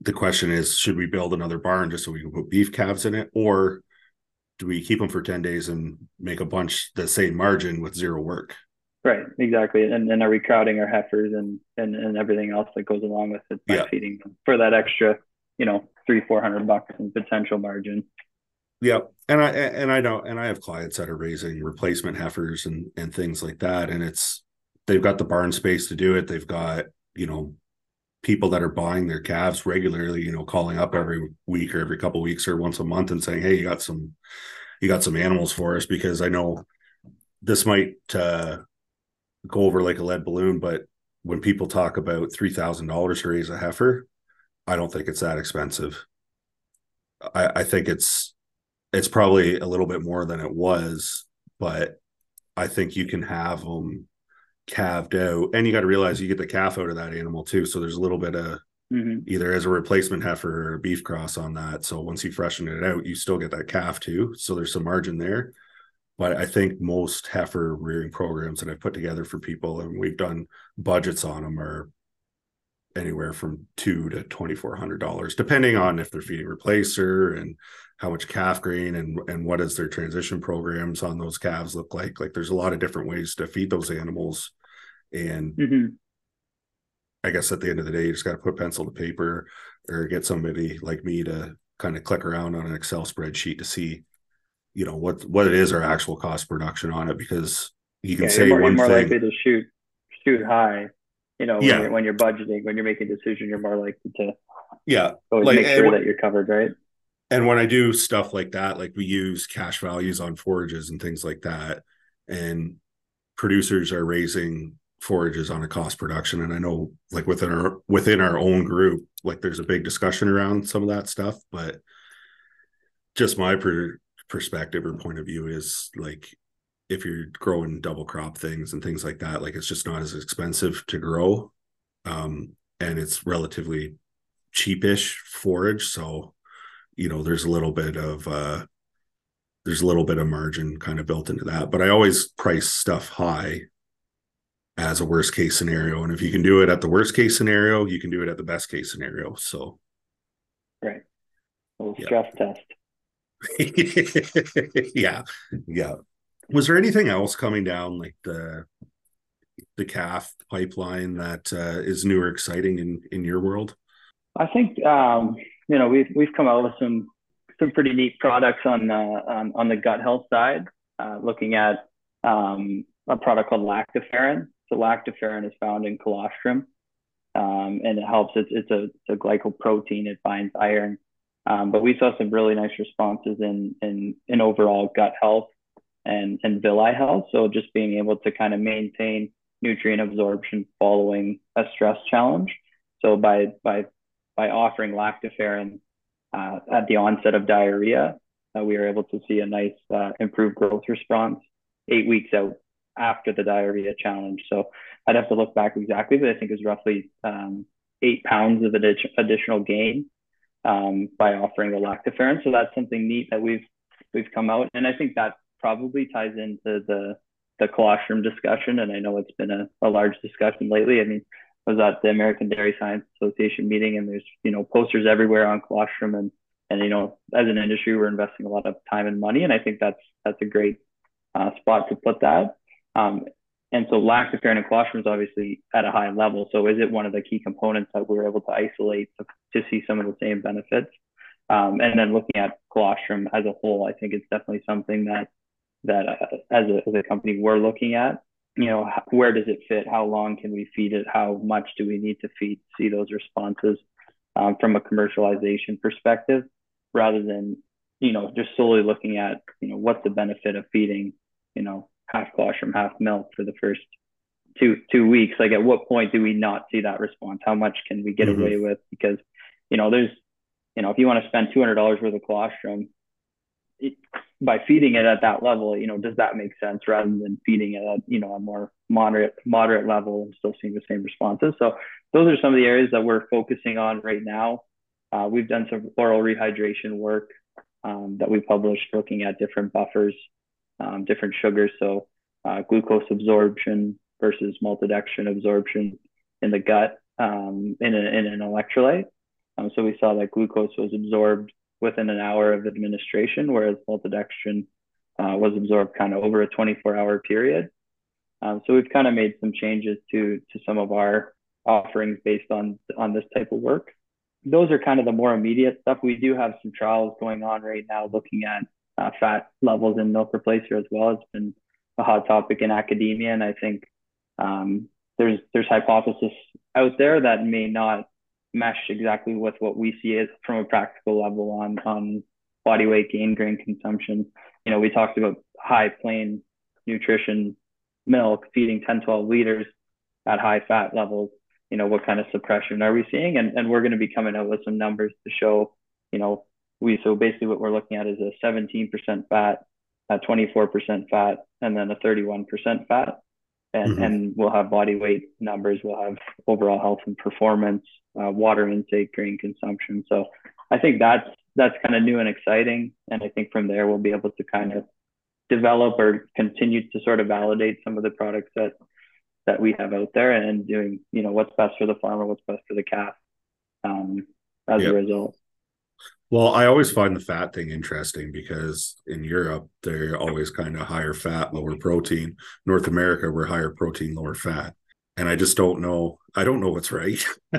the question is should we build another barn just so we can put beef calves in it or do we keep them for 10 days and make a bunch the same margin with zero work? Right exactly. And, and are we crowding our heifers and, and and everything else that goes along with it by yeah. feeding them for that extra you know three four hundred bucks in potential margin? Yeah, and I and I know and I have clients that are raising replacement heifers and and things like that, and it's they've got the barn space to do it. They've got you know people that are buying their calves regularly, you know, calling up every week or every couple weeks or once a month and saying, "Hey, you got some, you got some animals for us?" Because I know this might uh, go over like a lead balloon, but when people talk about three thousand dollars to raise a heifer, I don't think it's that expensive. I, I think it's it's probably a little bit more than it was, but I think you can have them calved out, and you got to realize you get the calf out of that animal too. So there's a little bit of mm-hmm. either as a replacement heifer or a beef cross on that. So once you freshen it out, you still get that calf too. So there's some margin there. But I think most heifer rearing programs that I've put together for people, and we've done budgets on them, are anywhere from two to twenty four hundred dollars, depending on if they're feeding replacer and how much calf grain and and what does their transition programs on those calves look like like there's a lot of different ways to feed those animals and mm-hmm. i guess at the end of the day you just got to put pencil to paper or get somebody like me to kind of click around on an excel spreadsheet to see you know what what it is our actual cost production on it because you can yeah, say you're more, one more thing. likely to shoot shoot high. You know, when, yeah. you're, when you're budgeting, when you're making a decision, you're more likely to yeah like, make sure that you're covered, right? And when I do stuff like that, like we use cash values on forages and things like that, and producers are raising forages on a cost production and i know like within our within our own group like there's a big discussion around some of that stuff but just my per- perspective or point of view is like if you're growing double crop things and things like that like it's just not as expensive to grow um and it's relatively cheapish forage so you know there's a little bit of uh there's a little bit of margin kind of built into that but i always price stuff high as a worst case scenario. And if you can do it at the worst case scenario, you can do it at the best case scenario. So, right. A little stress test. yeah. Yeah. Was there anything else coming down like the the calf pipeline that uh, is new or exciting in in your world? I think um, you know we've we've come out with some some pretty neat products on uh, on, on the gut health side, uh, looking at um, a product called lactoferrin. So lactoferrin is found in colostrum, um, and it helps. It's it's a, it's a glycoprotein. It binds iron. Um, but we saw some really nice responses in in in overall gut health and and villi health. So just being able to kind of maintain nutrient absorption following a stress challenge. So by by by offering lactoferrin uh, at the onset of diarrhea, uh, we were able to see a nice uh, improved growth response eight weeks out after the diarrhea challenge. So I'd have to look back exactly, but I think it was roughly um, eight pounds of additional gain um, by offering the lactoferrin. So that's something neat that we've we've come out, and I think that probably ties into the the colostrum discussion. And I know it's been a, a large discussion lately. I mean, I was at the American Dairy Science Association meeting, and there's you know posters everywhere on colostrum, and and you know as an industry we're investing a lot of time and money, and I think that's that's a great uh, spot to put that. Um, and so lactoferrin and colostrum is obviously at a high level. So is it one of the key components that we are able to isolate to, to see some of the same benefits? Um, and then looking at colostrum as a whole, I think it's definitely something that that uh, as, a, as a company we're looking at. You know, where does it fit? How long can we feed it? How much do we need to feed? See those responses um, from a commercialization perspective, rather than you know just solely looking at you know what's the benefit of feeding you know half colostrum, half milk for the first two two weeks. Like, at what point do we not see that response? How much can we get mm-hmm. away with? Because, you know, there's, you know, if you want to spend two hundred dollars worth of colostrum, it, by feeding it at that level, you know, does that make sense rather than feeding it at, you know, a more moderate moderate level and still seeing the same responses? So those are some of the areas that we're focusing on right now. Uh, we've done some oral rehydration work um, that we published looking at different buffers um, different sugars. So uh, glucose absorption versus maltodextrin absorption in the gut um, in, a, in an electrolyte. Um, so we saw that glucose was absorbed within an hour of administration, whereas maltodextrin uh, was absorbed kind of over a 24 hour period. Um, so we've kind of made some changes to to some of our offerings based on on this type of work. Those are kind of the more immediate stuff. We do have some trials going on right now looking at uh, fat levels in milk replacer as well. It's been a hot topic in academia, and I think um, there's there's hypothesis out there that may not mesh exactly with what we see as from a practical level on on body weight gain, grain consumption. You know, we talked about high plane nutrition milk feeding 10, 12 liters at high fat levels. You know, what kind of suppression are we seeing? And, and we're going to be coming out with some numbers to show, you know, we so basically what we're looking at is a 17% fat, a 24% fat, and then a 31% fat. And, mm-hmm. and we'll have body weight numbers, we'll have overall health and performance, uh, water intake, grain consumption. So I think that's that's kind of new and exciting. And I think from there we'll be able to kind of develop or continue to sort of validate some of the products that that we have out there and doing, you know, what's best for the farmer, what's best for the calf um, as yep. a result. Well, I always find the fat thing interesting because in Europe they're always kind of higher fat, lower protein. North America we're higher protein, lower fat. And I just don't know. I don't know what's right.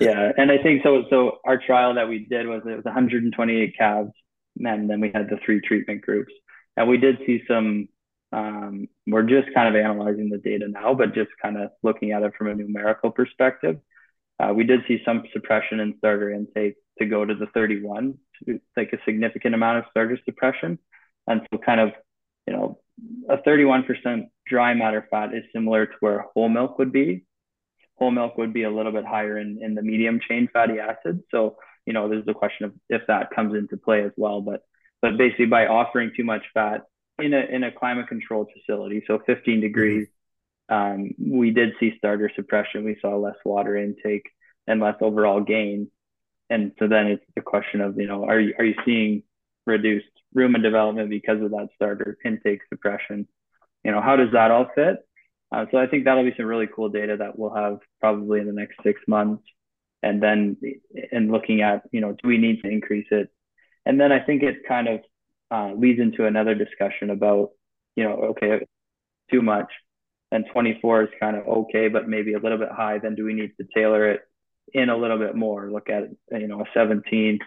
yeah, and I think so. So our trial that we did was it was 128 calves, and then we had the three treatment groups. and we did see some. Um, we're just kind of analyzing the data now, but just kind of looking at it from a numerical perspective. Uh, we did see some suppression in starter intake to go to the 31, like a significant amount of starter suppression. And so, kind of, you know, a 31% dry matter fat is similar to where whole milk would be. Whole milk would be a little bit higher in, in the medium chain fatty acids. So, you know, there's the question of if that comes into play as well. But but basically by offering too much fat in a in a climate controlled facility, so 15 degrees, um, we did see starter suppression. We saw less water intake and less overall gain. And so then it's the question of, you know, are you are you seeing reduced rumen development because of that starter intake suppression? You know, how does that all fit? Uh, so I think that'll be some really cool data that we'll have probably in the next six months. And then in looking at, you know, do we need to increase it? And then I think it kind of uh, leads into another discussion about, you know, okay, too much. And 24 is kind of okay, but maybe a little bit high. Then do we need to tailor it in a little bit more? Look at, you know, a 17,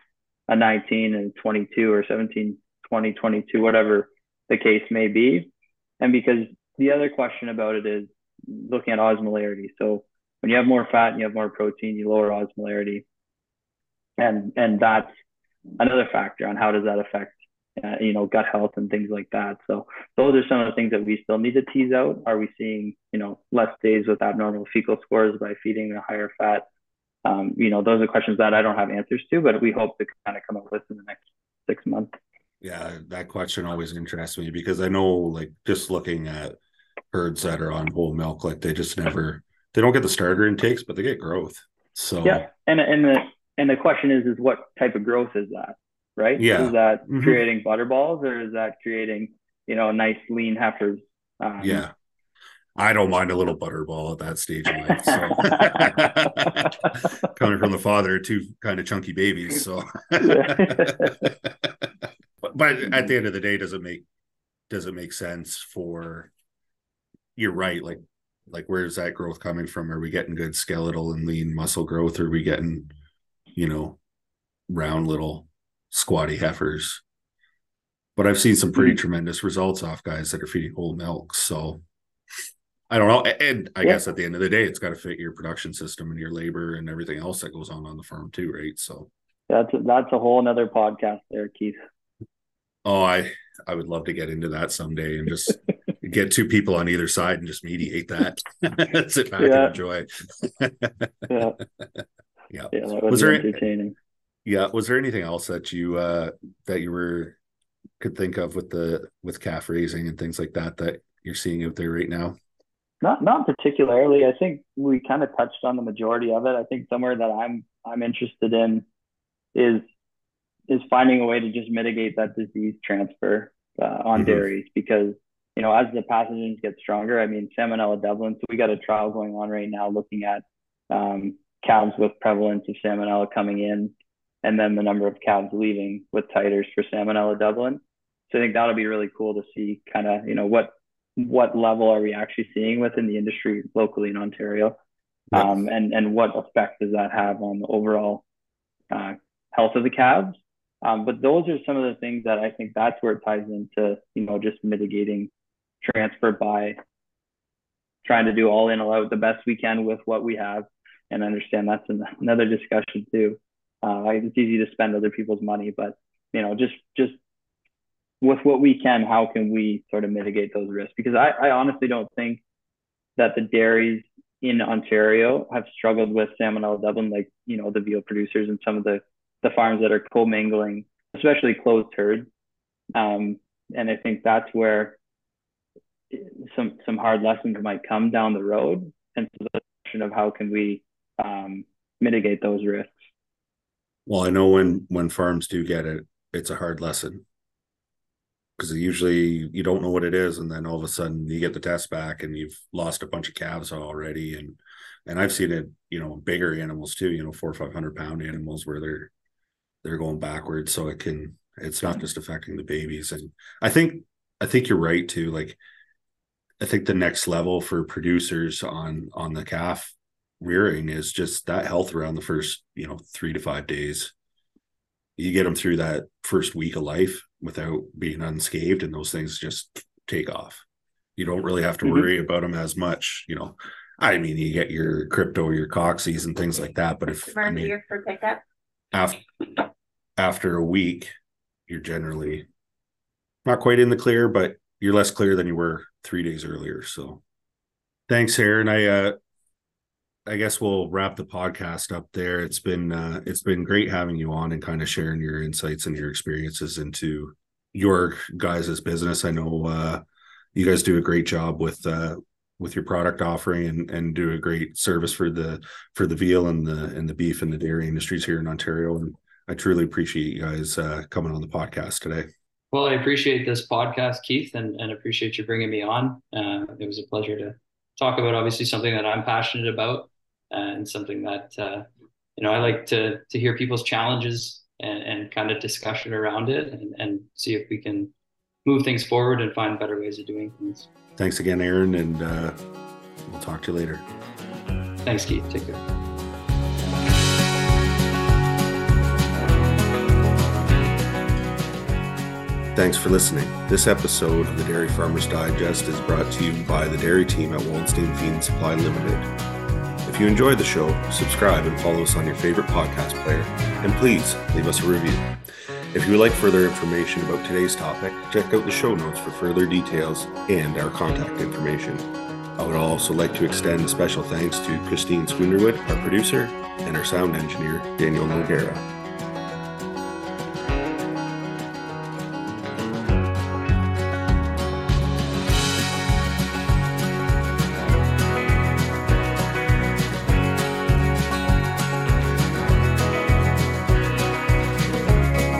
a 19, and 22, or 17, 20, 22, whatever the case may be. And because the other question about it is looking at osmolarity. So when you have more fat and you have more protein, you lower osmolarity. And, and that's another factor on how does that affect uh, you know gut health and things like that. So those are some of the things that we still need to tease out. Are we seeing you know less days with abnormal fecal scores by feeding a higher fat? Um, you know those are questions that i don't have answers to but we hope to kind of come up with in the next six months. Yeah that question always interests me because i know like just looking at herds that are on whole milk like they just never they don't get the starter intakes but they get growth. So yeah and and the and the question is, is what type of growth is that, right? Yeah. Is that mm-hmm. creating butterballs or is that creating, you know, nice lean heifers? Um, yeah. I don't mind a little butterball at that stage of life. So coming from the father of two kind of chunky babies. So but, but at the end of the day, does it make does it make sense for you're right, like like where's that growth coming from? Are we getting good skeletal and lean muscle growth? Or are we getting you know, round little squatty heifers. But I've seen some pretty mm-hmm. tremendous results off guys that are feeding whole milk. So I don't know. And I yeah. guess at the end of the day, it's got to fit your production system and your labor and everything else that goes on on the farm too, right? So that's a, that's a whole another podcast there, Keith. Oh, I I would love to get into that someday and just get two people on either side and just mediate that. Sit back yeah. and enjoy. yeah yeah. Yeah, was there entertaining. Yeah, was there anything else that you uh that you were could think of with the with calf raising and things like that that you're seeing out there right now? Not not particularly. I think we kind of touched on the majority of it. I think somewhere that I'm I'm interested in is is finding a way to just mitigate that disease transfer uh, on mm-hmm. dairies because you know as the pathogens get stronger. I mean Salmonella Dublin. So we got a trial going on right now looking at um, calves with prevalence of salmonella coming in, and then the number of calves leaving with titers for salmonella Dublin. So I think that'll be really cool to see kind of, you know, what what level are we actually seeing within the industry locally in Ontario? Yes. Um, and, and what effect does that have on the overall uh, health of the calves? Um, but those are some of the things that I think that's where it ties into, you know, just mitigating transfer by trying to do all in, all out the best we can with what we have and understand that's another discussion too. Uh, it's easy to spend other people's money, but you know, just just with what we can, how can we sort of mitigate those risks? Because I, I honestly don't think that the dairies in Ontario have struggled with salmonella Dublin like you know the veal producers and some of the the farms that are commingling, especially closed herds. Um, and I think that's where some some hard lessons might come down the road. And so the question of how can we um, mitigate those risks. Well, I know when when farms do get it, it's a hard lesson. Because usually you don't know what it is, and then all of a sudden you get the test back and you've lost a bunch of calves already, and and I've seen it, you know, bigger animals too, you know, four or five hundred pound animals where they're they're going backwards, so it can it's not just affecting the babies, and I think I think you're right too, like. I think the next level for producers on on the calf rearing is just that health around the first you know three to five days you get them through that first week of life without being unscathed and those things just take off. You don't really have to Mhm. worry about them as much, you know. I mean, you get your crypto, your coxies and things like that, but if I Run mean here for pickup. after after a week, you're generally not quite in the clear, but you're less clear than you were three days earlier. So thanks, Aaron. I uh I guess we'll wrap the podcast up there. It's been uh it's been great having you on and kind of sharing your insights and your experiences into your guys' business. I know uh you guys do a great job with uh with your product offering and and do a great service for the for the veal and the and the beef and the dairy industries here in Ontario. And I truly appreciate you guys uh coming on the podcast today. Well, I appreciate this podcast, Keith, and, and appreciate you bringing me on. Uh, it was a pleasure to talk about obviously something that I'm passionate about and something that uh, you know I like to to hear people's challenges and, and kind of discussion around it and, and see if we can move things forward and find better ways of doing things. Thanks again, Aaron, and uh we'll talk to you later. Thanks, Keith. Take care. Thanks for listening. This episode of the Dairy Farmers Digest is brought to you by the dairy team at Wallenstein Feed and Supply Limited. If you enjoyed the show, subscribe and follow us on your favorite podcast player, and please leave us a review. If you would like further information about today's topic, check out the show notes for further details and our contact information. I would also like to extend a special thanks to Christine Schoonerwood, our producer, and our sound engineer, Daniel Noguera.